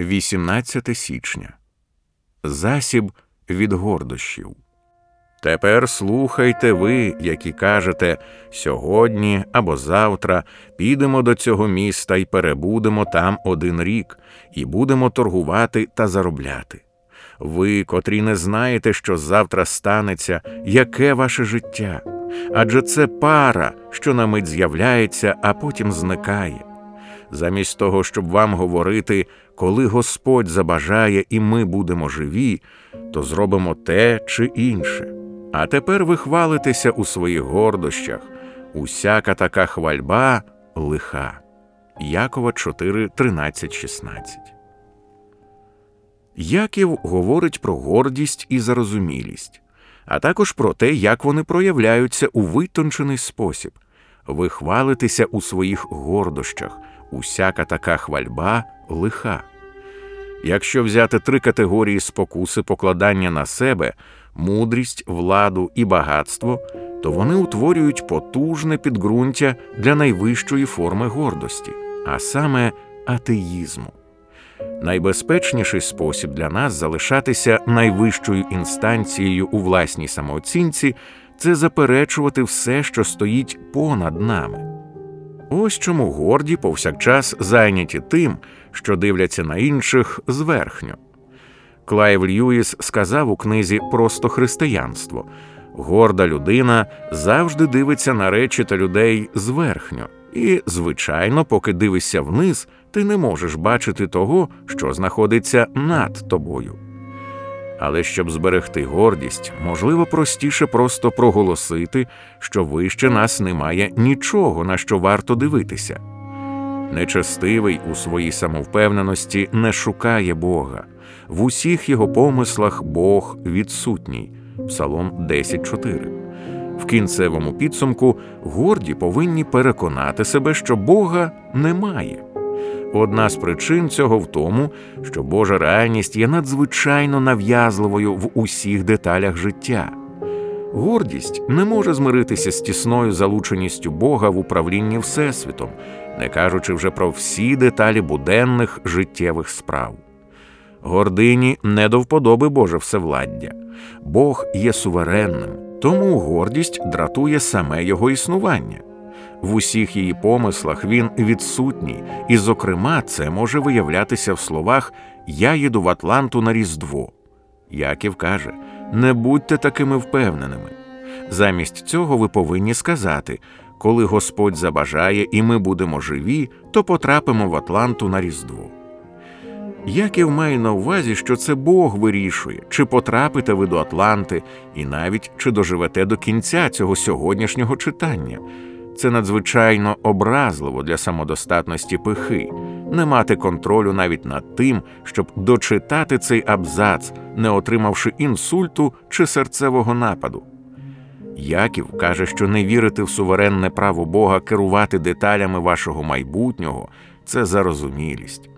18 січня. Засіб від гордощів. Тепер слухайте ви, які кажете, сьогодні або завтра підемо до цього міста і перебудемо там один рік, і будемо торгувати та заробляти. Ви, котрі не знаєте, що завтра станеться, яке ваше життя, адже це пара, що на мить з'являється, а потім зникає. Замість того, щоб вам говорити, коли Господь забажає і ми будемо живі, то зробимо те чи інше. А тепер ви хвалитеся у своїх гордощах. Усяка така хвальба лиха. Якова 4, 13, 16. Яків говорить про гордість і зарозумілість, а також про те, як вони проявляються у витончений спосіб. Ви хвалитеся у своїх гордощах, усяка така хвальба лиха. Якщо взяти три категорії спокуси покладання на себе, мудрість, владу і багатство, то вони утворюють потужне підґрунтя для найвищої форми гордості, а саме атеїзму. Найбезпечніший спосіб для нас залишатися найвищою інстанцією у власній самооцінці це заперечувати все, що стоїть понад нами. Ось чому горді повсякчас зайняті тим, що дивляться на інших зверхньо. Клайв Льюіс сказав у книзі Просто християнство горда людина завжди дивиться на речі та людей зверхньо, і, звичайно, поки дивишся вниз, ти не можеш бачити того, що знаходиться над тобою. Але щоб зберегти гордість, можливо, простіше просто проголосити, що вище нас немає нічого, на що варто дивитися. Нечестивий у своїй самовпевненості не шукає Бога, в усіх його помислах Бог відсутній. Псалом 10.4. В кінцевому підсумку горді повинні переконати себе, що Бога немає. Одна з причин цього в тому, що Божа реальність є надзвичайно нав'язливою в усіх деталях життя. Гордість не може змиритися з тісною залученістю Бога в управлінні Всесвітом, не кажучи вже про всі деталі буденних життєвих справ. Гордині не до вподоби Боже всевладдя. Бог є суверенним, тому гордість дратує саме його існування. В усіх її помислах він відсутній, і, зокрема, це може виявлятися в словах Я їду в Атланту на Різдво. Яків каже не будьте такими впевненими. Замість цього ви повинні сказати коли Господь забажає і ми будемо живі, то потрапимо в Атланту на Різдво. Яків має на увазі, що це Бог вирішує, чи потрапите ви до Атланти, і навіть чи доживете до кінця цього сьогоднішнього читання. Це надзвичайно образливо для самодостатності пихи, не мати контролю навіть над тим, щоб дочитати цей абзац, не отримавши інсульту чи серцевого нападу. Яків каже, що не вірити в суверенне право Бога керувати деталями вашого майбутнього це зарозумілість.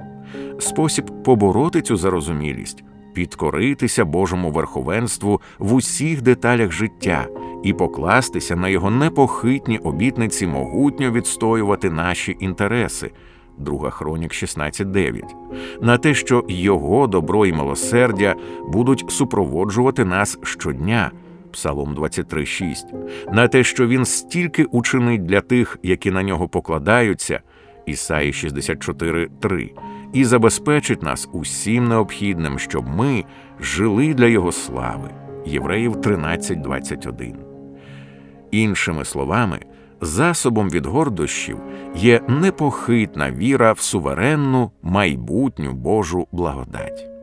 Спосіб побороти цю зарозумілість підкоритися Божому верховенству в усіх деталях життя і покластися на його непохитні обітниці могутньо відстоювати наші інтереси. Друга Хронік 16.9, на те, що його добро і милосердя будуть супроводжувати нас щодня. Псалом 23.6, на те, що він стільки учинить для тих, які на нього покладаються, Ісаї 64.3, і забезпечить нас усім необхідним, щоб ми жили для Його слави. Євреїв 13.21. Іншими словами, засобом від гордощів є непохитна віра в суверенну майбутню Божу благодать.